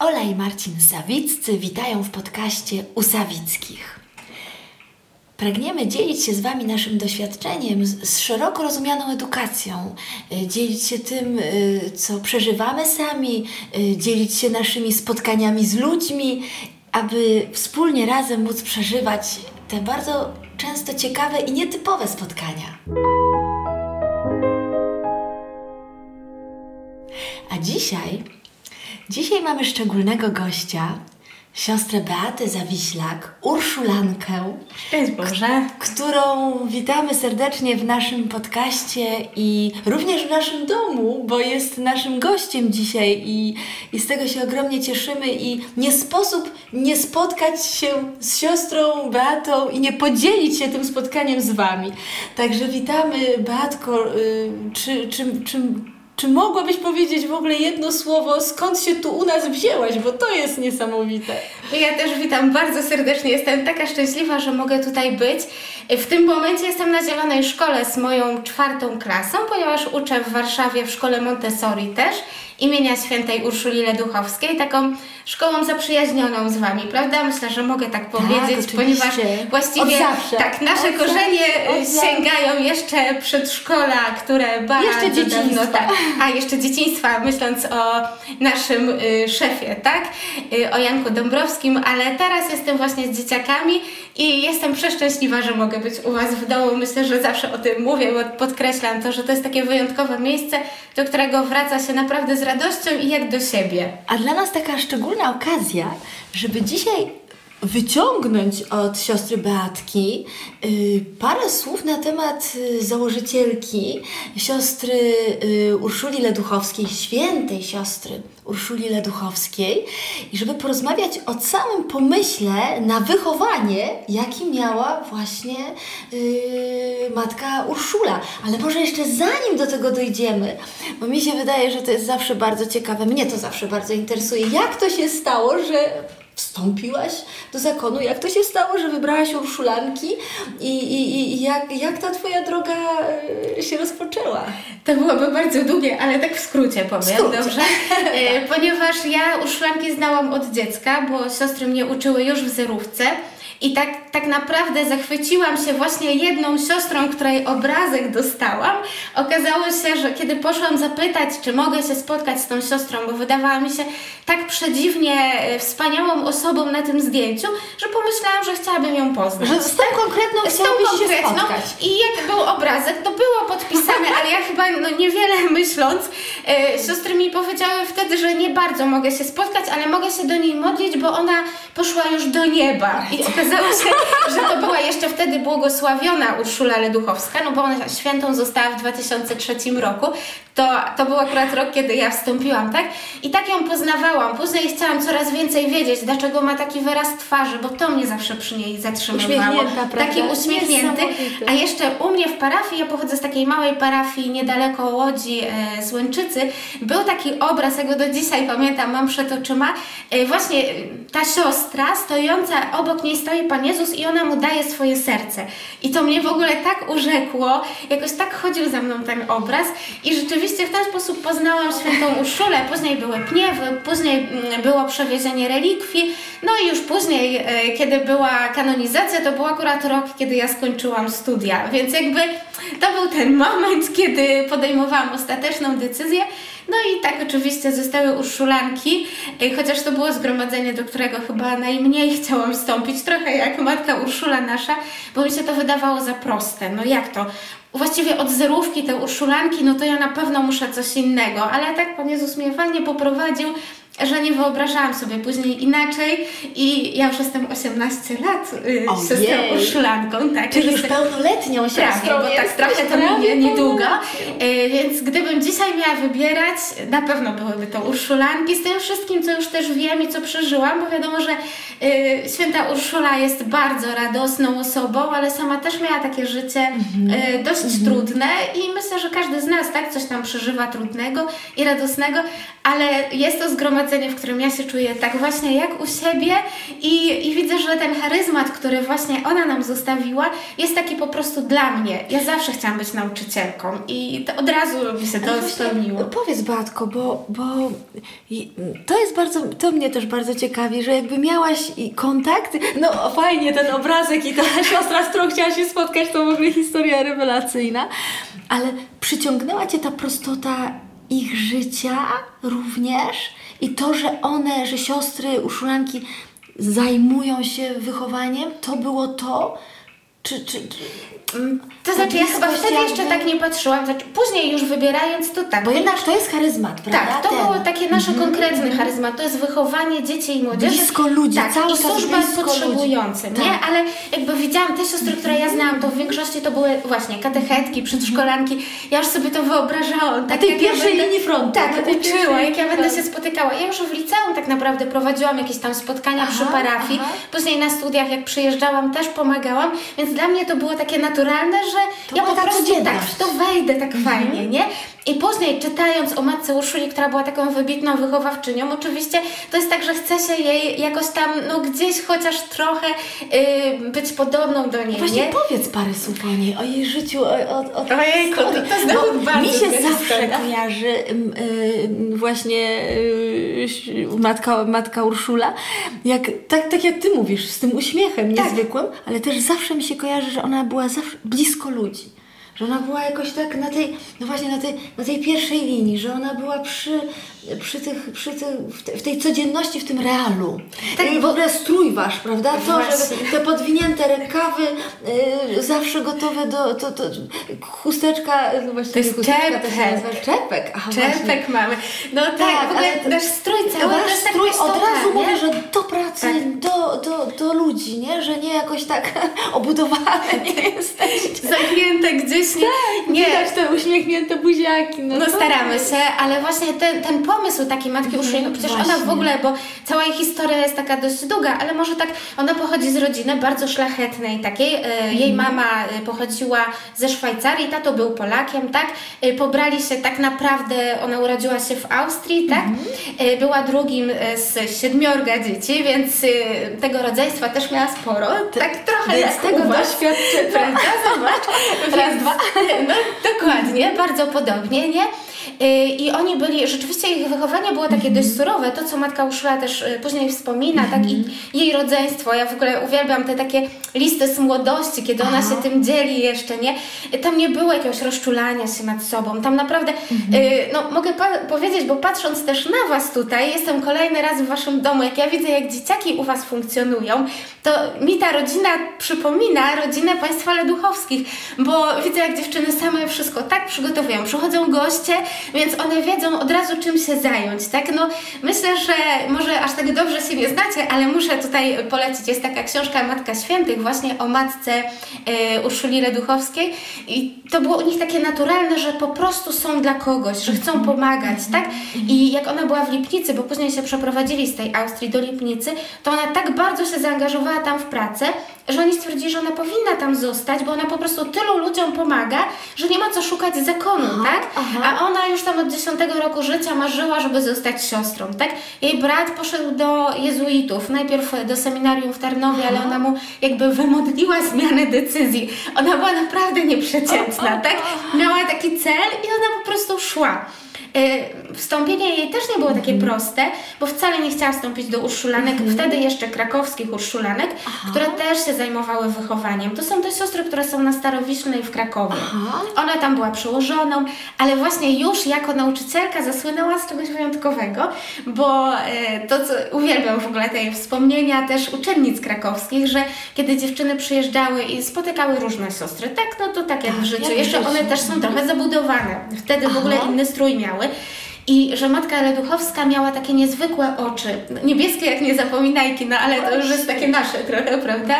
Ola i Marcin Sawiccy witają w podcaście u Sawickich. Pragniemy dzielić się z Wami naszym doświadczeniem z, szeroko rozumianą edukacją, y, dzielić się tym, y, co przeżywamy sami, y, dzielić się naszymi spotkaniami z ludźmi, aby wspólnie razem móc przeżywać te bardzo często ciekawe i nietypowe spotkania. A dzisiaj, dzisiaj mamy szczególnego gościa, siostrę Beatę Zawiślak, Urszulankę, Szczęść Boże. którą witamy serdecznie w naszym podcaście i również w naszym domu, bo jest naszym gościem dzisiaj i, i z tego się ogromnie cieszymy i nie sposób nie spotkać się z siostrą Beatą i nie podzielić się tym spotkaniem z Wami. Także witamy Beatko, y, czy, czy, czy, czy mogłabyś powiedzieć w ogóle jedno słowo, skąd się tu u nas wzięłaś, bo to jest niesamowite. Ja też witam bardzo serdecznie. Jestem taka szczęśliwa, że mogę tutaj być. W tym momencie jestem na Zielonej Szkole z moją czwartą klasą, ponieważ uczę w Warszawie w szkole Montessori też imienia świętej Urszuli Leduchowskiej, taką szkołą zaprzyjaźnioną z Wami, prawda? Myślę, że mogę tak powiedzieć, oczywiście. ponieważ właściwie tak, nasze Od korzenie. Od sięgają jeszcze przedszkola, które bardzo Jeszcze dzieciństwa. dawno, tak, a jeszcze dzieciństwa, myśląc o naszym y, szefie, tak? Y, o Janku Dąbrowskim, ale teraz jestem właśnie z dzieciakami i jestem przeszczęśliwa, że mogę być u Was w domu. Myślę, że zawsze o tym mówię, bo podkreślam to, że to jest takie wyjątkowe miejsce, do którego wraca się naprawdę z radością i jak do siebie. A dla nas taka szczególna okazja, żeby dzisiaj wyciągnąć od siostry Beatki y, parę słów na temat y, założycielki siostry y, Urszuli Leduchowskiej, świętej siostry Urszuli Leduchowskiej i żeby porozmawiać o całym pomyśle na wychowanie, jaki miała właśnie matka Urszula. Ale może jeszcze zanim do tego dojdziemy, bo mi się wydaje, że to jest zawsze bardzo ciekawe, mnie to zawsze bardzo interesuje, jak to się stało, że wstąpiłaś do zakonu, jak to się stało, że wybrałaś Urszulanki i, i, i jak, jak ta Twoja droga y, się rozpoczęła? To byłoby bardzo długie, ale tak w skrócie powiem, skrócie. dobrze? E, Ponieważ ja uszłanki znałam od dziecka, bo siostry mnie uczyły już w zerówce. I tak, tak naprawdę zachwyciłam się właśnie jedną siostrą, której obrazek dostałam. Okazało się, że kiedy poszłam zapytać, czy mogę się spotkać z tą siostrą, bo wydawała mi się tak przedziwnie e, wspaniałą osobą na tym zdjęciu, że pomyślałam, że chciałabym ją poznać. Że z tą konkretną Z tą konkretną spotkać. i jak był obrazek, to było podpisane, ale ja chyba no, niewiele myśląc, siostry mi powiedziały wtedy, że nie bardzo mogę się spotkać, ale mogę się do niej modlić, bo ona poszła już do nieba. I okazało się, że to była jeszcze wtedy błogosławiona Urszula Leduchowska, no bo ona świętą została w 2003 roku. To, to był akurat rok, kiedy ja wstąpiłam, tak? I tak ją poznawałam. Później chciałam coraz więcej wiedzieć, dlaczego ma taki wyraz twarzy, bo to mnie zawsze przy niej zatrzymywało. Taki uśmiechnięty. A jeszcze u mnie w parafii, ja pochodzę z takiej małej parafii niedaleko Łodzi, e, z Łęczycy, był taki obraz, ja go do dzisiaj pamiętam, mam przed oczyma, e, właśnie e, ta siostra stojąca, obok niej stoi Pan Jezus i ona mu daje swoje serce. I to mnie w ogóle tak urzekło, jakoś tak chodził za mną ten obraz i rzeczywiście w ten sposób poznałam świętą Urszulę. Później były pniewy, później mm, było przewiezienie relikwii, no i już później, e, kiedy była kanonizacja, to był akurat rok, kiedy ja skończyłam studia, więc jakby to był ten moment, kiedy podejmowałam ostateczną decyzję. No i tak oczywiście zostały Urszulanki, e, chociaż to było zgromadzenie, do którego chyba najmniej chciałam wstąpić, trochę jak matka Urszula nasza, bo mi się to wydawało za proste. No jak to? Właściwie od zerówki te Urszulanki, no to ja na pewno muszę coś innego, ale tak Pan Jezus mnie fajnie poprowadził, że nie wyobrażałam sobie później inaczej i ja już jestem 18 lat y, Ojej. siostrą Urszulanką, tak. Czyli już Jestem- pełnoletnią siostrą Prawie, bo tak trochę to minie niedługo. pełnoletnią. E, więc gdybym dzisiaj miała wybierać, na pewno byłyby to Urszulanki z tym wszystkim, co już też wiem i co przeżyłam, bo wiadomo, że e, święta Urszula jest bardzo radosną osobą, ale sama też miała takie życie e, dość trudne i myślę, że każdy z nas tak coś tam przeżywa trudnego i radosnego, ale jest to zgromadzenie, w którym ja się czuję tak właśnie jak u siebie i, i widzę, że ten charyzmat, który właśnie ona nam zostawiła, jest taki po prostu dla mnie. Ja zawsze chciałam być nauczycielką i to od razu mi się to spełniło. Powiedz Batko, bo, bo to jest bardzo, to mnie też bardzo ciekawi, że jakby miałaś kontakt, no fajnie ten obrazek i ta siostra, z którą chciałaś się spotkać, to w ogóle historia rewelacyjna, ale przyciągnęła Cię ta prostota ich życia również i to, że one, że siostry uszulanki zajmują się wychowaniem, to było to, czy, czy, czy To znaczy, ja chyba wtedy jeszcze tak nie patrzyłam. Znaczy, później już wybierając to tak. Bo jednak to jest charyzmat, prawda? Tak, to Ten. było takie nasze konkretny charyzmat. To jest wychowanie dzieci i młodzieży. Blisko ludzi, tak, cały i służba potrzebującym, ludzi. nie? Tak. Ale jakby widziałam te siostry, które ja znałam, to w większości to były właśnie katechetki, przedszkolanki. Ja już sobie to wyobrażałam. Tak, tej jak ja pierwszej linii frontu, Tak, na tej uczyła, jak ja będę się spotykała. Ja już w liceum tak naprawdę prowadziłam jakieś tam spotkania Aha, przy parafii. aha. Później na studiach, jak przyjeżdżałam, też pomagałam, więc dla mnie to było takie naturalne, że To ja po prostu tak w to wejdę tak fajnie, nie? I później czytając o matce Urszuli, która była taką wybitną wychowawczynią, oczywiście to jest tak, że chce się jej jakoś tam, no gdzieś chociaż trochę y, być podobną do niej, Właśnie nie? powiedz parę słów o niej, o jej życiu, o, o, o Ojejku, to- to znowu bardzo Mi się zawsze kojarzy ym, właśnie y, matka, matka Urszula, jak, tak, tak jak ty mówisz, z tym uśmiechem Tak. niezwykłym, ale też zawsze mi się kojarzy, że ona była zawsze blisko ludzi. Że ona była jakoś tak na tej, no właśnie na tej, na tej pierwszej linii, że ona była przy, przy tych, przy tych, w, te, w tej codzienności, w tym realu. Tak. I w ogóle strój wasz, prawda? To, Właśnie. że te podwinięte rękawy, y, zawsze gotowe do, to, to, chusteczka, no właśnie To jest chusteczka czepek. czepek. Właśnie. Czepek mamy. No tak, Tak, w ogóle nasz strój cały Wasz jest tak strój od razu nie? mówię, że do pracy, Tak. do, do, do ludzi, nie? Że nie jakoś tak obudowane nie jesteście. Zamknięte gdzieś, nie? nie. Widać te uśmiechnięte buziaki. No, No staramy się, ale właśnie ten, ten pomysł takiej matki Urszuli, no przecież ona właśnie. w ogóle, bo cała jej historia jest taka dość długa, ale może tak, ona pochodzi z rodziny bardzo szlachetnej takiej. E, Jej mama e, pochodziła ze Szwajcarii, tato był Polakiem, tak? E, Pobrali się tak naprawdę, ona urodziła się w Austrii, tak? E, Była drugim z siedmiorga dzieci, więc tego rodzeństwa też miała sporo. Tak trochę jak tego doświadczenia. Prawda? Zobacz. Raz, dwa. No, dokładnie, bardzo podobnie, nie? Y, I oni byli, rzeczywiście ich wychowanie było takie dość surowe, to co matka Urszula też y, później wspomina, tak? I jej rodzeństwo, ja w ogóle uwielbiam te takie listy z młodości, kiedy ona się tym dzieli jeszcze, nie? Tam nie było jakiegoś rozczulania się nad sobą, tam naprawdę, y, no mogę powiedzieć, bo patrząc też na Was tutaj, jestem kolejny raz w Waszym domu, jak ja widzę, jak dzieciaki u Was funkcjonują, to mi ta rodzina przypomina rodzinę Państwa Leduchowskich, bo widzę, jak dziewczyny same wszystko tak przygotowują. Przychodzą goście, więc one wiedzą od razu, czym się zająć, tak? No, myślę, że może aż tak dobrze się nie znacie, ale muszę tutaj polecić. Jest taka książka Matka Świętych, właśnie o matce e, Urszuli Leduchowskiej i to było u nich takie naturalne, że po prostu są dla kogoś, że chcą pomagać, tak? I jak ona była w Lipnicy, bo później się przeprowadzili z tej Austrii do Lipnicy, to ona tak bardzo się zaangażowała tam w pracę, że oni stwierdzili, że ona powinna tam zostać, bo ona po prostu tylu ludziom pomaga, że nie ma co szukać zakonu, tak? aha. A ona już tam od 10 roku życia marzyła, żeby zostać siostrą, tak? Jej brat poszedł do jezuitów, najpierw do seminarium w Tarnowie, ale ona mu jakby wymodliła zmianę decyzji. Ona była naprawdę nieprzeciętna, tak? Miała taki cel i ona po prostu szła. Y, Wstąpienie jej też nie było takie proste, bo wcale nie chciała wstąpić do urszulanek, wtedy jeszcze krakowskich urszulanek, które też się zajmowały wychowaniem. To są te siostry, które są na Starowicznej w Krakowie. Aha. Ona tam była przełożoną, ale właśnie już jako nauczycielka zasłynęła z czegoś wyjątkowego, bo e, to, co uwielbiam w ogóle te wspomnienia też uczennic krakowskich, że kiedy dziewczyny przyjeżdżały i spotykały różne siostry, tak, no to tak jak w Tak, życiu. Jeszcze one też są trochę zabudowane. Wtedy w ogóle Aha. inny strój miały. I że matka Leduchowska miała takie niezwykłe oczy, niebieskie jak niezapominajki, no ale to już jest takie nasze trochę, prawda?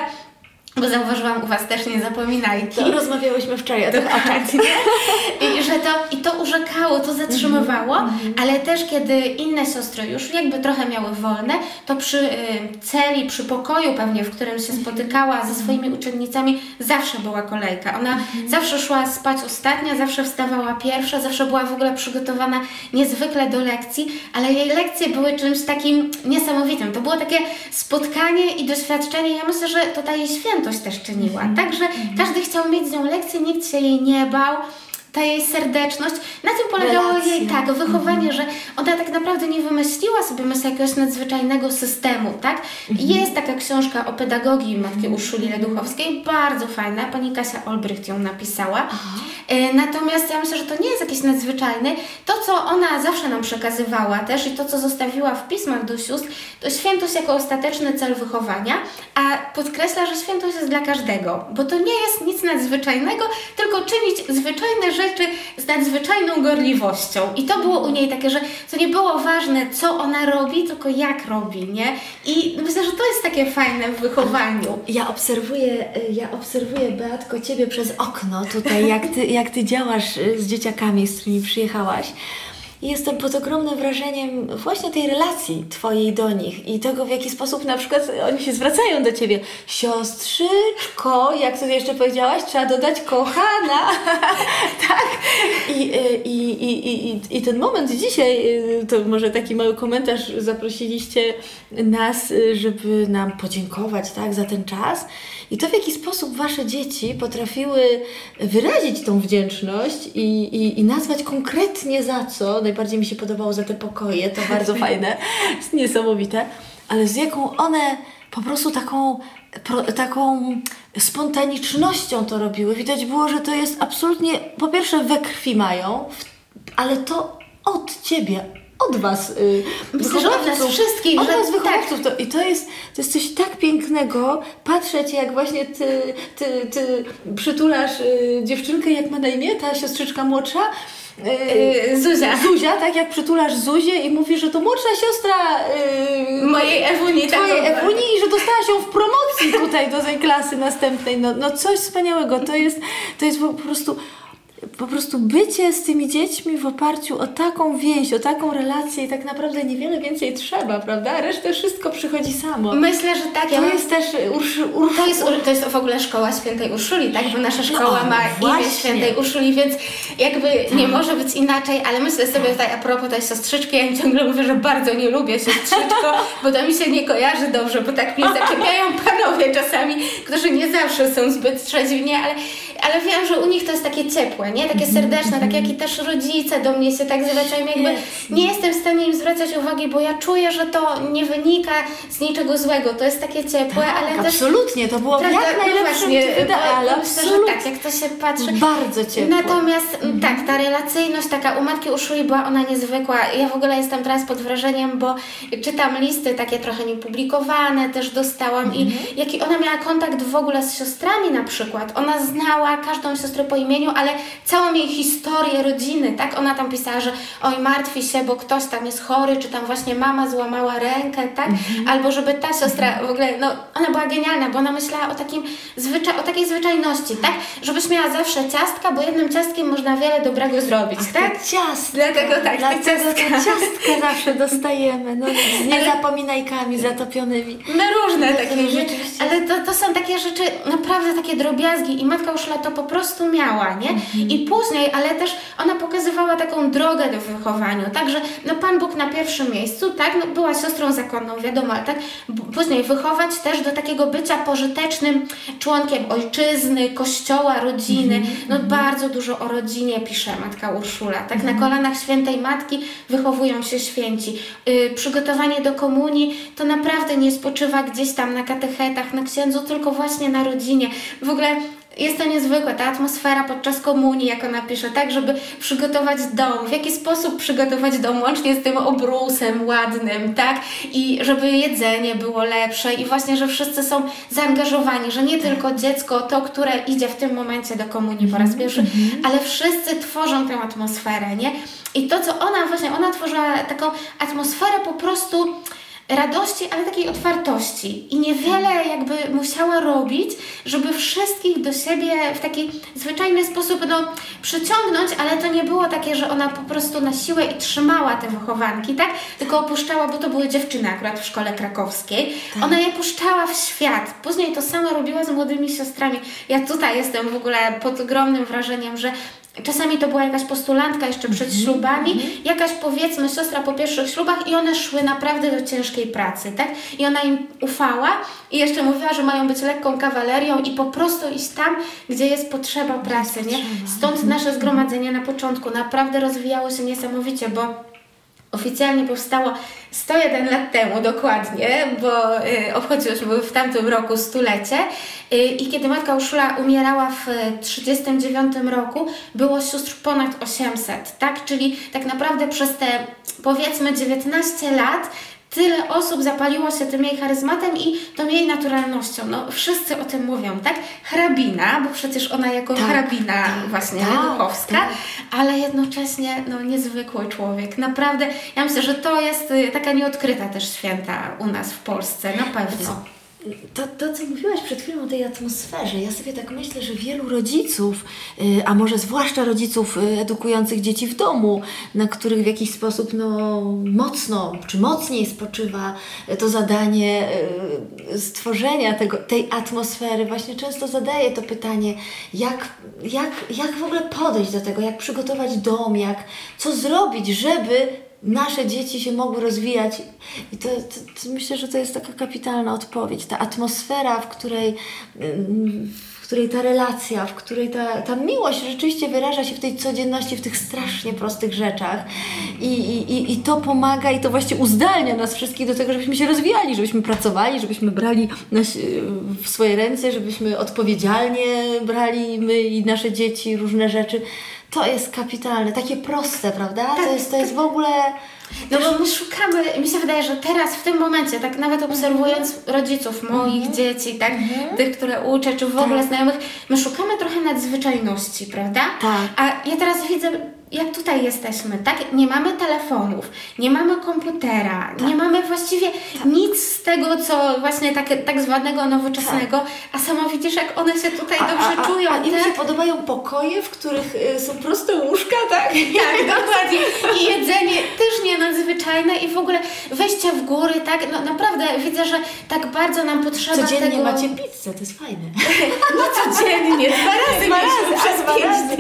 Bo zauważyłam u Was też nie zapominajki. To rozmawiałyśmy wczoraj o tych oczach. I, że to, I to urzekało, to zatrzymywało, ale też kiedy inne siostry już jakby trochę miały wolne, to przy y, celi, przy pokoju pewnie, w którym się spotykała ze swoimi uczennicami, zawsze była kolejka. Ona zawsze szła spać ostatnia, zawsze wstawała pierwsza, zawsze była w ogóle przygotowana niezwykle do lekcji, ale jej lekcje były czymś takim niesamowitym. To było takie spotkanie i doświadczenie. Ja myślę, że to ta jej świętość też czyniła. Także każdy chciał mieć z nią lekcję, nikt się jej nie bał ta jej serdeczność, na tym polegało Relacje. jej tak, wychowanie, że ona tak naprawdę nie wymyśliła sobie myślę jakiegoś nadzwyczajnego systemu, tak? Jest taka książka o pedagogii matki Urszuli Leduchowskiej, bardzo fajna, pani Kasia Olbrycht ją napisała. E, Natomiast ja myślę, że to nie jest jakieś nadzwyczajne. To, co ona zawsze nam przekazywała też i to, co zostawiła w pismach do sióstr, to świętość jako ostateczny cel wychowania, a podkreśla, że świętość jest dla każdego, bo to nie jest nic nadzwyczajnego, tylko czynić zwyczajne rzeczy z nadzwyczajną gorliwością. I to było u niej takie, że to nie było ważne, co ona robi, tylko jak robi, nie? I myślę, że to jest takie fajne w wychowaniu. Ja obserwuję, y, ja obserwuję, Beatko, Ciebie przez okno tutaj, jak Ty, jak ty działasz y, z dzieciakami, z którymi przyjechałaś. I jestem pod ogromnym wrażeniem właśnie tej relacji Twojej do nich i tego, w jaki sposób na przykład oni się zwracają do Ciebie. Siostrzyczko, jak to jeszcze powiedziałaś, trzeba dodać kochana. tak. I, y, i, i, i, i, I ten moment dzisiaj, y, to może taki mały komentarz, zaprosiliście nas, y, żeby nam podziękować tak, za ten czas. I to, w jaki sposób Wasze dzieci potrafiły wyrazić tą wdzięczność i, i, i nazwać konkretnie za co. Najbardziej mi się podobało za te pokoje, to bardzo fajne, jest niesamowite. Ale z jaką one po prostu taką, pro, taką spontanicznością to robiły. Widać było, że to jest absolutnie, po pierwsze we krwi mają, ale to od Ciebie, od Was. Yy, Myślę, że od nas wszystkich, Od że nas tak. wychowawców. To, I to jest, to jest coś tak pięknego, patrzeć jak właśnie Ty, ty, ty przytulasz y, dziewczynkę, jak ma na imię, ta siostrzyczka młodsza. Yy, Zuzia. Zuzia, tak jak przytulasz Zuzię i mówisz, że to młodsza siostra yy, Mojej Ewuni. tak Twojej było. Ewuni i że dostałaś ją w promocji tutaj do tej klasy następnej. No, no coś wspaniałego. To jest, to jest po prostu po prostu bycie z tymi dziećmi w oparciu o taką więź, o taką relację i tak naprawdę niewiele więcej trzeba, prawda? Resztę wszystko przychodzi samo. Myślę, że tak. Ja To mam- jest też Ursz, Ursz, To jest, to jest w ogóle szkoła świętej Urszuli, tak? Bo nasza szkoła No, ma właśnie. imię świętej Urszuli, więc jakby nie może być inaczej, ale myślę sobie tutaj a propos tej siostrzyczki, ja ciągle mówię, że bardzo nie lubię siostrzyczko, bo to mi się nie kojarzy dobrze, bo tak mnie zaczepiają panowie czasami, którzy nie zawsze są zbyt trzeźwi, nie? Ale, ale wiem, że u nich to jest takie ciepłe, nie? Takie serdeczne, tak jak i też rodzice do mnie się tak zwracają, jakby nie jestem w stanie im zwracać uwagi, bo ja czuję, że to nie wynika z niczego złego, to jest takie ciepłe, ale też Absolutnie, to było Prawda? jak No najlepszym bo Myślę, że tak, jak to się patrzy. Bardzo ciepło. Natomiast m, tak, ta relacyjność taka u Matki Urszuli była ona niezwykła. Ja w ogóle jestem teraz pod wrażeniem, bo czytam listy takie trochę niepublikowane, też dostałam i jaki ona miała kontakt w ogóle z siostrami na przykład. Ona znała każdą siostrę po imieniu, ale całą jej historię rodziny, tak? Ona tam pisała, że oj, martwi się, bo ktoś tam jest chory, czy tam właśnie mama złamała rękę, tak? Albo żeby ta siostra w ogóle, no ona była genialna, bo ona myślała o takim zwycza- o takiej zwyczajności, tak? Żebyś miała zawsze ciastka, bo jednym ciastkiem można wiele dobrego zrobić, tak? Te ciastka. Dlatego tak, te Dlatego te ciastka. ciastka zawsze dostajemy. No, z niezapominajkami zatopionymi. No różne takie No, rzeczy, rzeczywiście. ale to, to są takie rzeczy, naprawdę takie drobiazgi i Matka Urszula to po prostu miała, nie? I później, ale też ona pokazywała taką drogę do wychowania, także no Pan Bóg na pierwszym miejscu, tak? No, była siostrą zakonną, wiadomo, ale tak? Później wychować też do takiego bycia pożytecznym członkiem ojczyzny, kościoła, rodziny, no bardzo dużo o rodzinie pisze Matka Urszula, tak? Na kolanach świętej Matki wychowują się święci. Y, przygotowanie do komunii to naprawdę nie spoczywa gdzieś tam na katechetach, na księdzu, tylko właśnie na rodzinie. W ogóle jest to niezwykłe, ta atmosfera podczas komunii, jak ona pisze, tak, żeby przygotować dom, w jaki sposób przygotować dom, łącznie z tym obrusem ładnym, tak, i żeby jedzenie było lepsze. I właśnie, że wszyscy są zaangażowani, że nie tylko dziecko, to, które idzie w tym momencie do komunii po raz pierwszy, ale wszyscy tworzą tę atmosferę, nie? I to, co ona właśnie, ona tworzyła taką atmosferę po prostu radości, ale takiej otwartości. I niewiele jakby musiała robić, żeby wszystkich do siebie w taki zwyczajny sposób no, przyciągnąć, ale to nie było takie, że ona po prostu na siłę i trzymała te wychowanki, tak? Tylko opuszczała, bo to były dziewczyny akurat w szkole krakowskiej. Tak. Ona je puszczała w świat. Później to samo robiła z młodymi siostrami. Ja tutaj jestem w ogóle pod ogromnym wrażeniem, że Czasami to była jakaś postulantka jeszcze przed Mhm, ślubami, jakaś powiedzmy siostra po pierwszych ślubach i one szły naprawdę do ciężkiej pracy, tak? I ona im ufała i jeszcze mówiła, że mają być lekką kawalerią i po prostu iść tam, gdzie jest potrzeba pracy, nie? Stąd nasze zgromadzenie na początku naprawdę rozwijało się niesamowicie, bo Oficjalnie powstało 101 lat temu dokładnie, bo y, obchodziłyśmy w tamtym roku stulecie. Y, I kiedy matka Urszula umierała w 1939 roku, było sióstr ponad 800, tak? Czyli tak naprawdę przez te powiedzmy 19 lat tyle osób zapaliło się tym jej charyzmatem i tą jej naturalnością. No, wszyscy o tym mówią, tak? Hrabina, bo przecież ona jako Tak, hrabina tak, właśnie tak, Leduchowska, tak. ale jednocześnie no, niezwykły człowiek. Naprawdę, ja myślę, że to jest y, taka nieodkryta też święta u nas w Polsce, na pewno. To, to, co mówiłaś przed chwilą o tej atmosferze, ja sobie tak myślę, że wielu rodziców, y, a może zwłaszcza rodziców y, edukujących dzieci w domu, na których w jakiś sposób no, mocno czy mocniej spoczywa y, to zadanie stworzenia tego, tej atmosfery, właśnie często zadaje to pytanie, jak, jak, jak w ogóle podejść do tego, jak przygotować dom, jak, co zrobić, żeby nasze dzieci się mogły rozwijać. I to, to, to myślę, że to jest taka kapitalna odpowiedź. Ta atmosfera, w której, w której ta relacja, w której ta, ta miłość rzeczywiście wyraża się w tej codzienności, w tych strasznie prostych rzeczach. I, i, i- to pomaga i to właśnie uzdalnia nas wszystkich do tego, żebyśmy się rozwijali, żebyśmy pracowali, żebyśmy brali na, si- w swoje ręce, żebyśmy odpowiedzialnie brali my i nasze dzieci różne rzeczy. To jest kapitalne, takie proste, prawda? to, jest, to jest w ogóle. No bo my szukamy, mi się wydaje, że teraz w tym momencie, tak nawet obserwując rodziców moich dzieci, tak, tych, które uczę, czy w ogóle Tak. znajomych, my szukamy trochę nadzwyczajności, prawda? Tak. A ja teraz widzę, jak tutaj jesteśmy, tak? Nie mamy telefonów, nie mamy komputera, Tak. nie mamy właściwie nic z tego, co właśnie tak, tak zwanego nowoczesnego, a sama widzisz, jak one się tutaj dobrze czują, a, a im tak? się podobają pokoje, w których y, są proste łóżka, tak? Tak, dokładnie. I jedzenie też nie nadzwyczajne i w ogóle wejście w góry, tak? No naprawdę widzę, że tak bardzo nam potrzeba Codziennie tego... macie pizzę, to jest fajne. No codziennie, dwa razy Dwa razy, przez dwa razy.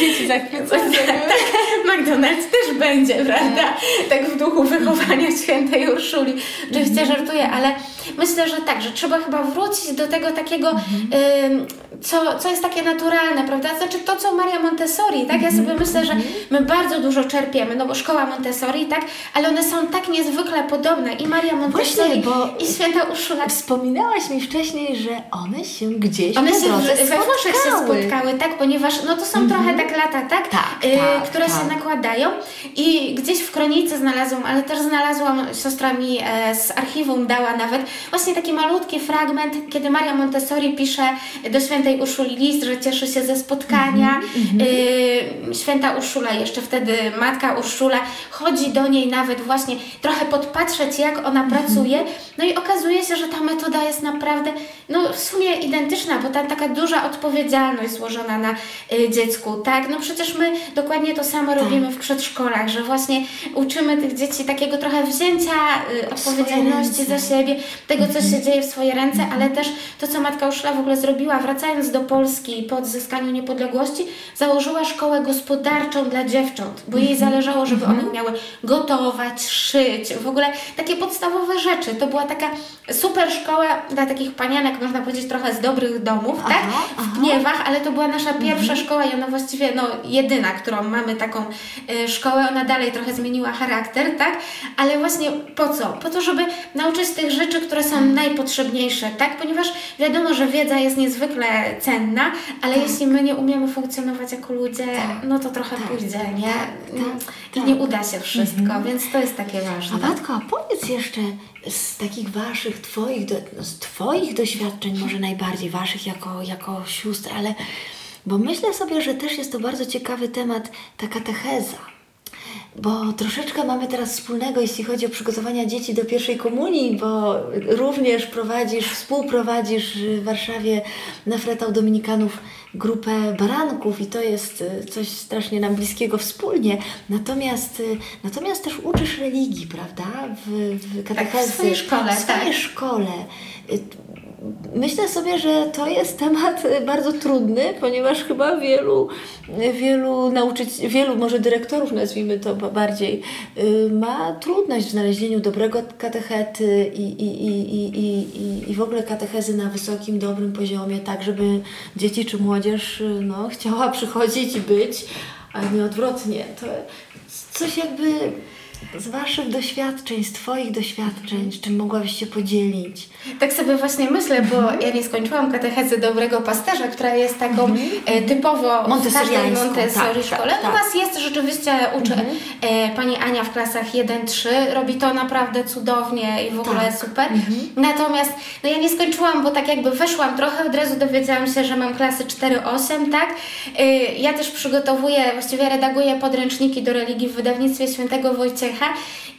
Dzieci zachwycone. Tak, McDonald's też będzie, prawda? Tak w duchu wychowania świętej Urszuli. Oczywiście żartuję, ale myślę, że tak, że trzeba chyba wrócić do tego takiego, ym, co, co jest takie naturalne, prawda? Znaczy to, co Maria Montessori, tak? Ja sobie myślę, że my bardzo dużo czerpiemy, no bo szkoła Montessori, tak? Ale one są tak niezwykle podobne i Maria Montessori bo- i święta Urszula Wspominałaś mi wcześniej, że one się gdzieś one się we Włoszech się spotkały. tak? Ponieważ no to są trochę tak lata, tak? Tak, Y, tak, które tak. się nakładają. I gdzieś w kronice znalazłam, ale też znalazłam, siostra mi e, z archiwum dała nawet, właśnie taki malutki fragment, kiedy Maria Montessori pisze do świętej Urszuli list, że cieszy się ze spotkania. Y, święta Urszula, jeszcze wtedy matka Urszula, chodzi do niej nawet właśnie trochę podpatrzeć, jak ona pracuje. No i okazuje się, że ta metoda jest naprawdę, no w sumie identyczna, bo tam taka duża odpowiedzialność złożona na y, dziecku, tak? No przecież my dokładnie to samo robimy w przedszkolach, że właśnie uczymy tych dzieci takiego trochę wzięcia y, odpowiedzialności za siebie, tego, co się dzieje w swoje ręce, ale też to, co matka Urszula w ogóle zrobiła, wracając do Polski po odzyskaniu niepodległości, założyła szkołę gospodarczą dla dziewcząt, bo jej zależało, żeby one umiały gotować, szyć, w ogóle takie podstawowe rzeczy. To była taka super szkoła dla takich panianek, można powiedzieć, trochę z dobrych domów, tak? Aha, W Gniewach, ale to była nasza pierwsza szkoła i ona właściwie, no, jedyna, którą mamy taką y, szkołę. Ona dalej trochę zmieniła charakter, tak? Ale właśnie po co? Po to, żeby nauczyć tych rzeczy, które są najpotrzebniejsze, tak? Ponieważ wiadomo, że wiedza jest niezwykle cenna, ale jeśli my nie umiemy funkcjonować jako ludzie, no to trochę pójdzie, nie? tak, I tak. nie uda się wszystko, więc to jest takie ważne. A powiedz jeszcze z takich waszych, twoich, do, no, z twoich doświadczeń, może najbardziej waszych jako, jako sióstr, ale bo myślę sobie, że też jest to bardzo ciekawy temat, ta katecheza. bo troszeczkę mamy teraz wspólnego, jeśli chodzi o przygotowania dzieci do pierwszej komunii, bo również prowadzisz, współprowadzisz w Warszawie na Fretał Dominikanów grupę baranków i to jest y, coś strasznie nam bliskiego wspólnie. Natomiast, y, natomiast też uczysz religii, prawda? W, w katechezy. w swojej szkole, W swojej tak. szkole. Myślę sobie, że to jest temat y, bardzo trudny, ponieważ chyba wielu, wielu nauczycieli, wielu może dyrektorów, nazwijmy to ba- bardziej, y, ma trudność w znalezieniu dobrego katechety i, i, i, i, i, i- i w ogóle katechezy na wysokim, dobrym poziomie, tak żeby dzieci czy młodzież y, no, chciała przychodzić i być, a nie odwrotnie. To coś jakby z Waszych doświadczeń, z Twoich doświadczeń, z czym mogłabyś się podzielić? Tak sobie właśnie myślę, bo ja nie skończyłam katechezy dobrego pasterza, która jest taką e, typowo Montessoriańską, Montessori tak, szkole. tak, U tak. nas jest rzeczywiście, uczy e, pani Ania w klasach 1-3, robi to naprawdę cudownie i w ogóle Tak. super. Natomiast no ja nie skończyłam, bo tak jakby weszłam trochę, od razu dowiedziałam się, że mam klasy 4-8, tak? E, ja też przygotowuję, właściwie redaguję podręczniki do religii w wydawnictwie Świętego Wojciecha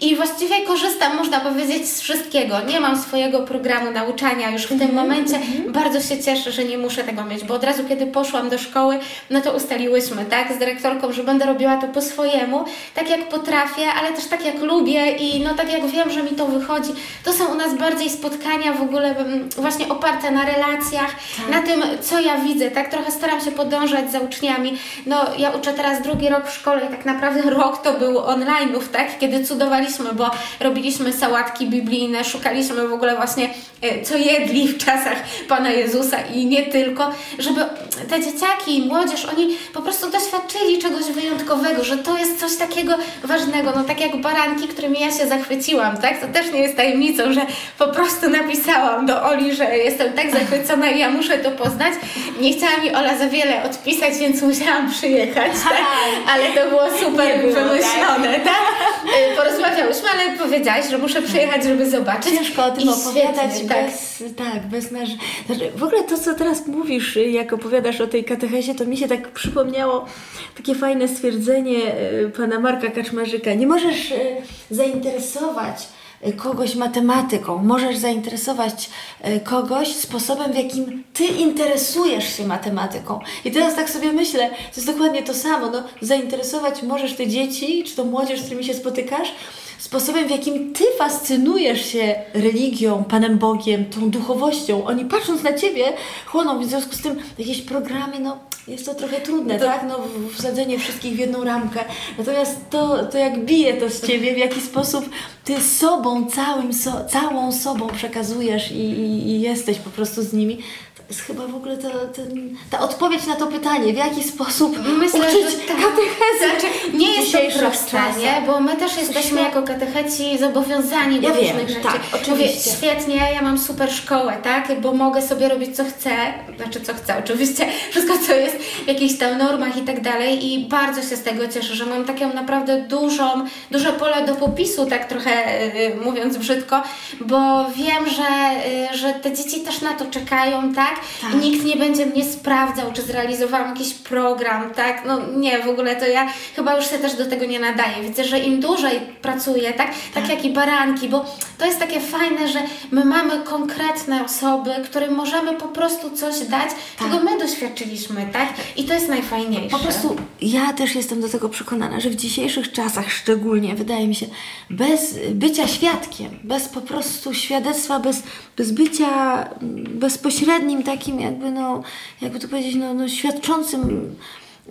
i właściwie korzystam, można powiedzieć, z wszystkiego. Nie mam swojego programu nauczania już w tym momencie. Bardzo się cieszę, że nie muszę tego mieć, bo od razu, kiedy poszłam do szkoły, no to ustaliłyśmy, tak, z dyrektorką, że będę robiła to po swojemu, tak jak potrafię, ale też tak jak lubię i no tak jak wiem, że mi to wychodzi. To są u nas bardziej spotkania w ogóle mm, właśnie oparte na relacjach, na tym, co ja widzę, tak, trochę staram się podążać za uczniami. No, ja uczę teraz drugi rok w szkole i tak naprawdę rok to był online'ów, tak, kiedy cudowaliśmy, bo robiliśmy sałatki biblijne, szukaliśmy w ogóle właśnie, e, co jedli w czasach Pana Jezusa i nie tylko, żeby te dzieciaki i młodzież, oni po prostu doświadczyli czegoś wyjątkowego, że to jest coś takiego ważnego, no tak jak baranki, którymi ja się zachwyciłam, tak, to też nie jest tajemnicą, że po prostu napisałam do Oli, że jestem tak zachwycona i ja muszę to poznać. Nie chciała mi Ola za wiele odpisać, więc musiałam przyjechać, tak? ale to było super Nie było, wymyślone, tak? Y, Porozmawiałyśmy, ale powiedziałaś, że muszę przyjechać, żeby zobaczyć. Ciężko o tym I opowiadać świetnie, tak. bez, tak, bez nasz... Znaczy, w ogóle to, co teraz mówisz, y, jak opowiadasz o tej katechezie, to mi się tak przypomniało takie fajne stwierdzenie y, pana Marka Kaczmarzyka. Nie możesz y, zainteresować kogoś matematyką, możesz zainteresować y, kogoś sposobem, w jakim ty interesujesz się matematyką. I teraz tak sobie myślę, to jest dokładnie to samo, no, zainteresować możesz te dzieci, czy to młodzież, z którymi się spotykasz, sposobem, w jakim ty fascynujesz się religią, Panem Bogiem, tą duchowością. Oni patrząc na ciebie, chłoną, w związku z tym jakieś programy, no jest to trochę trudne, tak? No, wsadzenie wszystkich w jedną ramkę. Natomiast to, to jak bije to z ciebie, w jaki sposób ty sobą, całym, so, całą sobą przekazujesz i, i, i jesteś po prostu z nimi. Jest chyba w ogóle to, ten, ta odpowiedź na to pytanie, w jaki sposób Myślę, uczyć tak. katechezy. Znaczy, nie jest to proste, nie? Bo my też jesteśmy jako katecheci zobowiązani do Ja wiem, różnych rzeczy. tak, oczywiście. Mówię, świetnie, ja mam super szkołę, tak? Bo mogę sobie robić co chcę, znaczy co chcę oczywiście, wszystko co jest w jakichś tam normach i tak dalej i bardzo się z tego cieszę, że mam taką naprawdę dużą, duże pole do popisu, tak trochę y, mówiąc brzydko, bo wiem, że, y, że te dzieci też na to czekają, tak? Tak. I nikt nie będzie mnie sprawdzał, czy zrealizowałam jakiś program, tak? No nie, w ogóle to ja chyba już się też do tego nie nadaję. Widzę, że im dłużej pracuję, tak? Tak jak i baranki, bo to jest takie fajne, że my mamy konkretne osoby, którym możemy po prostu coś dać, czego my doświadczyliśmy, tak? I to jest najfajniejsze. Po prostu ja też jestem do tego przekonana, że w dzisiejszych czasach szczególnie, wydaje mi się, bez bycia świadkiem, bez po prostu świadectwa, bez, bez bycia bezpośrednim takim jakby, no, jakby to powiedzieć, no, no świadczącym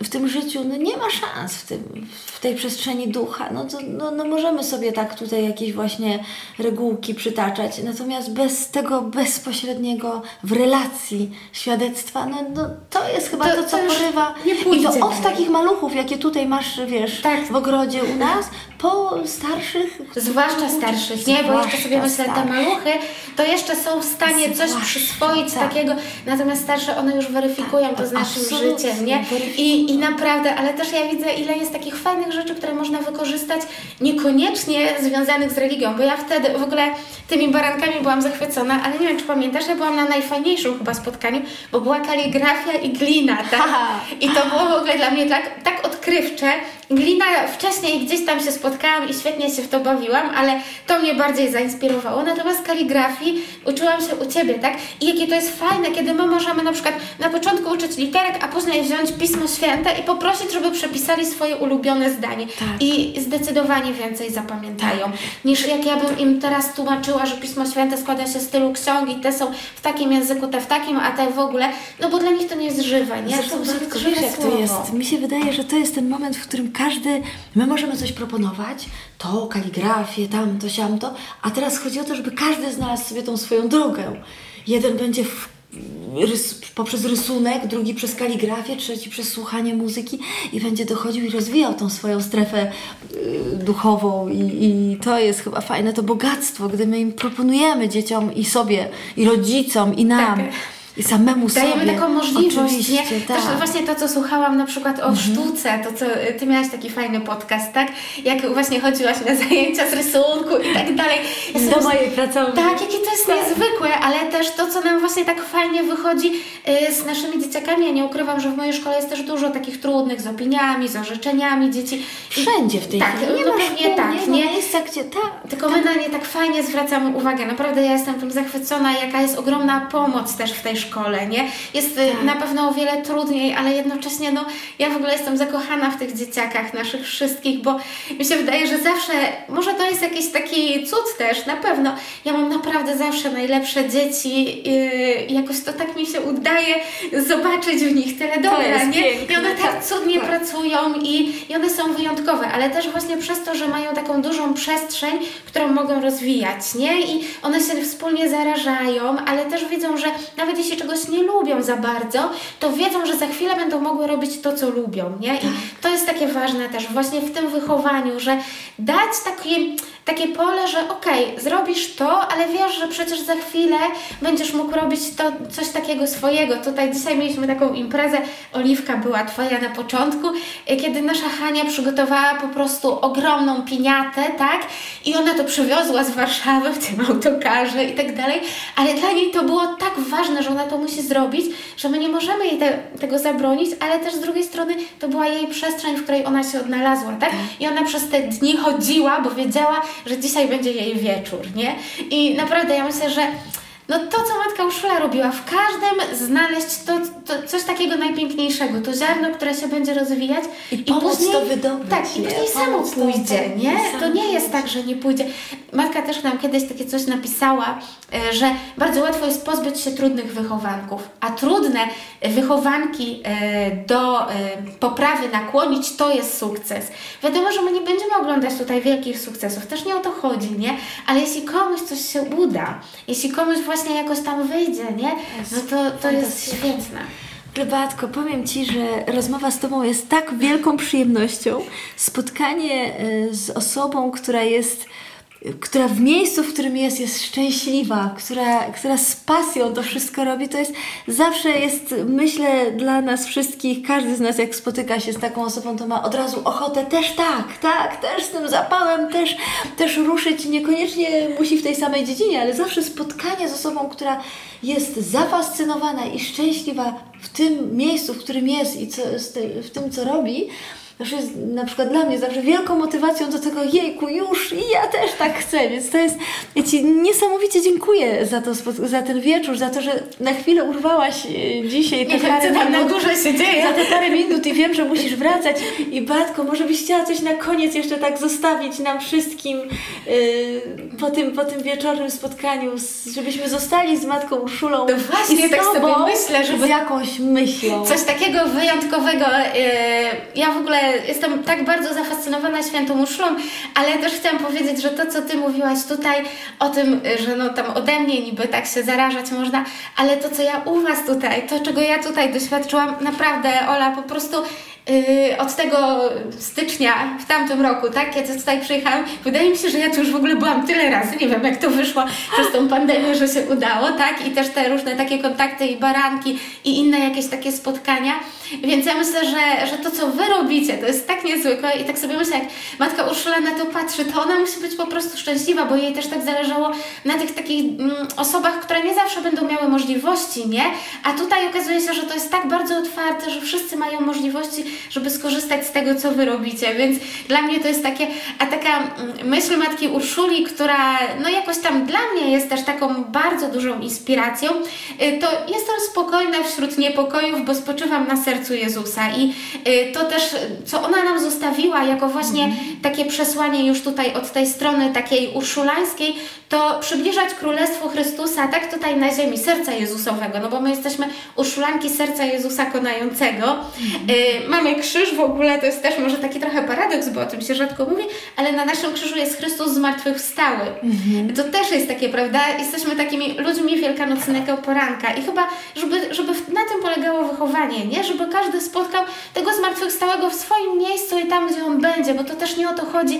w tym życiu, no nie ma szans w, tym, w tej przestrzeni ducha. No, to, no, no możemy sobie tak tutaj jakieś właśnie regułki przytaczać, natomiast bez tego bezpośredniego w relacji świadectwa, no, no to jest chyba To- to, co to porywa. nie I to od dalej. takich maluchów, jakie tutaj masz, wiesz, Tak. w ogrodzie u nas, po starszych. Zwłaszcza starszych, nie? Bo jeszcze sobie myślę, te tak. maluchy to jeszcze są w stanie coś Zwłaszcza, przyswoić tak. takiego, natomiast starsze one już weryfikują to z naszym Absolutnie, życiem, nie? I, I naprawdę, ale też ja widzę, ile jest takich fajnych rzeczy, które można wykorzystać, niekoniecznie związanych z religią, bo ja wtedy w ogóle tymi barankami byłam zachwycona, ale nie wiem, czy pamiętasz, ja byłam na najfajniejszym chyba spotkaniu, bo była kaligrafia i glina, tak? I to było w ogóle dla mnie tak, tak odkrywcze. Glina wcześniej gdzieś tam się spotkałam i świetnie się w to bawiłam, ale to mnie bardziej zainspirowało. Natomiast kaligrafii uczyłam się u Ciebie, tak? I jakie to jest fajne, kiedy my możemy na przykład na początku uczyć literek, a później wziąć Pismo Święte i poprosić, żeby przepisali swoje ulubione zdanie. Tak. I zdecydowanie więcej zapamiętają, Tak. niż jak ja bym im teraz tłumaczyła, że Pismo Święte składa się z tylu ksiąg i te są w takim języku, te w takim, a te w ogóle, no bo dla nich to nie jest żywe, nie? Zresztą to wiesz jak to słowo. jest? Mi się wydaje, że to jest ten moment, w którym każdy, my możemy coś proponować, to, kaligrafię, tamto, siamto, a teraz chodzi o to, żeby każdy znalazł sobie tą swoją drogę. Jeden będzie w, rys, poprzez rysunek, drugi przez kaligrafię, trzeci przez słuchanie muzyki i będzie dochodził i rozwijał tą swoją strefę y, duchową i, i to jest chyba fajne, to bogactwo, gdy my im proponujemy dzieciom i sobie, i rodzicom, i nam, Tak. I samemu Dajemy sobie. taką możliwość, nie? tak. Mhm. Też właśnie to, co słuchałam na przykład o sztuce, to co ty miałaś taki fajny podcast, tak? Jak właśnie chodziłaś na zajęcia z rysunku i tak dalej. Ja sobie Do mojej pracowni. Tak, jakie to jest niezwykłe, ale też to, co nam właśnie tak fajnie wychodzi y, z naszymi dzieciakami. Ja nie ukrywam, że w mojej szkole jest też dużo takich trudnych z opiniami, z orzeczeniami dzieci. I- Wszędzie w tej tak, chwili. Nie no pewnie szkół, tak, nie, nie? miejsca, gdzie tak. Tylko my na nie tak fajnie zwracamy uwagę. Naprawdę ja jestem tym zachwycona, jaka jest ogromna pomoc też w tej szkole, nie? Jest y, Tak. na pewno o wiele trudniej, ale jednocześnie no, ja w ogóle jestem zakochana w tych dzieciakach naszych wszystkich, bo mi się wydaje, że zawsze, może to jest jakiś taki cud też, na pewno, ja mam naprawdę zawsze najlepsze dzieci yy, i jakoś to tak mi się udaje zobaczyć w nich tyle dobra, nie? piękne, I one tak tak, cudnie tak. pracują i, i one są wyjątkowe, ale też właśnie przez to, że mają taką dużą przestrzeń, którą mogą rozwijać, nie? I one się wspólnie zarażają, ale też wiedzą, że nawet jeśli czegoś nie lubią za bardzo, to wiedzą, że za chwilę będą mogły robić to, co lubią, nie? I to jest takie ważne też właśnie w tym wychowaniu, że dać takie, takie pole, że okej, zrobisz to, ale wiesz, że przecież za chwilę będziesz mógł robić to coś takiego swojego. Tutaj dzisiaj mieliśmy taką imprezę, Oliwka była Twoja na początku, y, kiedy nasza Hania przygotowała po prostu ogromną piniatę, tak? I ona to przywiozła z Warszawy w tym autokarze i tak dalej, ale dla niej to było tak ważne, że ona to musi zrobić, że my nie możemy jej te, tego zabronić, ale też z drugiej strony to była jej przestrzeń, w której ona się odnalazła, tak? I ona przez te dni chodziła, bo wiedziała, że dzisiaj będzie jej wieczór, nie? I naprawdę ja myślę, że no to, co matka Urszula robiła, w każdym znaleźć to, to coś takiego najpiękniejszego, to ziarno, które się będzie rozwijać I pomóc to wydobyć, Tak, i nie? później samo to pójdzie, wydobyć, nie? To nie jest tak, że nie pójdzie. Matka też nam kiedyś takie coś napisała, e, że bardzo łatwo jest pozbyć się trudnych wychowanków, a trudne wychowanki e, do e, poprawy nakłonić, to jest sukces. Wiadomo, że my nie będziemy oglądać tutaj wielkich sukcesów, też nie o to chodzi, nie? Ale jeśli komuś coś się uda, jeśli komuś właśnie jakoś tam wyjdzie, nie? No to, to jest świetne. Rybatko, powiem Ci, że rozmowa z Tobą jest tak wielką przyjemnością. Spotkanie y, z osobą, która jest, która w miejscu, w którym jest, jest szczęśliwa, która, która z pasją to wszystko robi, to jest zawsze jest, myślę, dla nas wszystkich, każdy z nas jak spotyka się z taką osobą, to ma od razu ochotę też tak, tak, też z tym zapałem, też, też ruszyć. Niekoniecznie musi w tej samej dziedzinie, ale zawsze spotkanie z osobą, która jest zafascynowana i szczęśliwa w tym miejscu, w którym jest i co, w tym, co robi, to jest na przykład dla mnie zawsze wielką motywacją do tego, jejku, już i ja też tak chcę, więc to jest, ja Ci niesamowicie dziękuję za, to, za ten wieczór, za to, że na chwilę urwałaś e, dzisiaj te parę co tam na górze się dzieje. Za te parę minut i wiem, że musisz wracać. I Batko, może byś chciała coś na koniec jeszcze tak zostawić nam wszystkim yy, po, tym, po tym wieczornym spotkaniu, żebyśmy zostali z Matką Urszulą No właśnie, i z tak sobie myślę, żeby- z jakąś myślą. Coś takiego wyjątkowego. Yy, Ja w ogóle jestem tak bardzo zafascynowana świętą Urszulą, ale też chciałam powiedzieć, że to, co Ty mówiłaś tutaj o tym, że no tam ode mnie niby tak się zarażać można, ale to, co ja u Was tutaj, to, czego ja tutaj doświadczyłam, naprawdę, Ola, po prostu od tego stycznia w tamtym roku, tak, kiedy tutaj przyjechałam, wydaje mi się, że ja tu już w ogóle byłam tyle razy, nie wiem jak to wyszło przez tą pandemię, że się udało, tak, i też te różne takie kontakty i baranki i inne jakieś takie spotkania, więc ja myślę, że, że to co Wy robicie, to jest tak niezwykłe i tak sobie myślę, jak Matka Urszula na to patrzy, to ona musi być po prostu szczęśliwa, bo jej też tak zależało na tych takich mm, osobach, które nie zawsze będą miały możliwości, nie, a tutaj okazuje się, że to jest tak bardzo otwarte, że wszyscy mają możliwości, żeby skorzystać z tego, co Wy robicie, więc dla mnie to jest takie, a taka mm, myśl Matki Urszuli, która no jakoś tam dla mnie jest też taką bardzo dużą inspiracją, y, to jestem spokojna wśród niepokojów, bo spoczywam na sercu Jezusa. I y, to też, co ona nam zostawiła jako właśnie takie przesłanie już tutaj od tej strony takiej urszulańskiej, to przybliżać Królestwo Chrystusa tak tutaj na ziemi, serca Jezusowego, no bo my jesteśmy urszulanki serca Jezusa konającego. Y, mamy krzyż w ogóle, to jest też może taki trochę paradoks, bo o tym się rzadko mówi, ale na naszym krzyżu jest Chrystus zmartwychwstały. To też jest takie, prawda? Jesteśmy takimi ludźmi wielkanocnego poranka i chyba, żeby, żeby na tym polegało wychowanie, nie? Żeby każdy spotkał tego zmartwychwstałego w swoim miejscu i tam, gdzie on będzie, bo to też nie o to chodzi.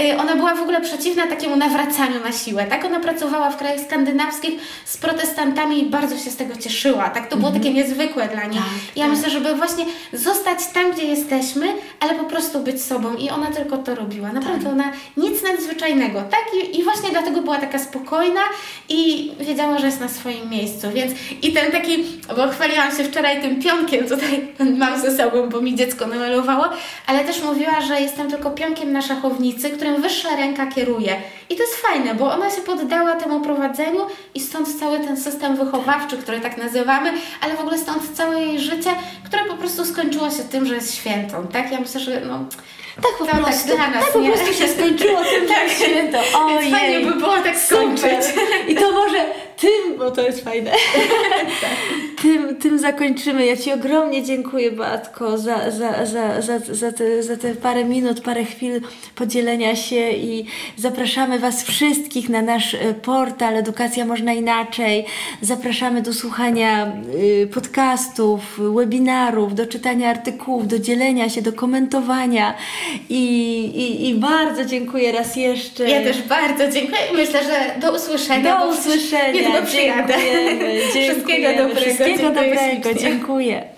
Y, Ona była w ogóle przeciwna takiemu nawracaniu na siłę. Tak ona pracowała w krajach skandynawskich z protestantami i bardzo się z tego cieszyła. Tak to było takie niezwykłe dla niej. Tak, ja tak. myślę, żeby właśnie zostać tam, gdzie jesteśmy, ale po prostu być sobą. I ona tylko to robiła. Naprawdę ona nic nadzwyczajnego. Tak i, i właśnie dlatego była taka spokojna i wiedziała, że jest na swoim miejscu. Więc i ten taki, bo chwaliłam się wczoraj tym pionkiem tutaj mam ze sobą, bo mi dziecko namalowało, ale też mówiła, że jestem tylko pionkiem na szachownicy, którym wyższa ręka kieruje. I to jest fajne, bo ona się poddała temu prowadzeniu i stąd cały ten system wychowawczy, który tak nazywamy, ale w ogóle stąd całe jej życie, które po prostu skończyło się tym, że jest świętą, tak? Ja myślę, że no... Tak po to tak prostu, dla nas, tak po prostu się skończyło tym, Tak. że święto. Więc Ojej. fajnie by było tak skończyć. I to może tym, bo to jest fajne. tym, tym zakończymy. Ja Ci ogromnie dziękuję, Beatko, za, za, za, za, za, te, za te parę minut, parę chwil podzielenia się i zapraszamy Was wszystkich na nasz e, portal Edukacja Można Inaczej. Zapraszamy do słuchania y, podcastów, webinarów, do czytania artykułów, do dzielenia się, do komentowania i, i, i bardzo dziękuję raz jeszcze. Ja też bardzo dziękuję i myślę, że do usłyszenia. Do usłyszenia. Przyjadę. Dziękujemy. Wszystkiego dobrego. Wszystkiego dobrego. Dziękuję.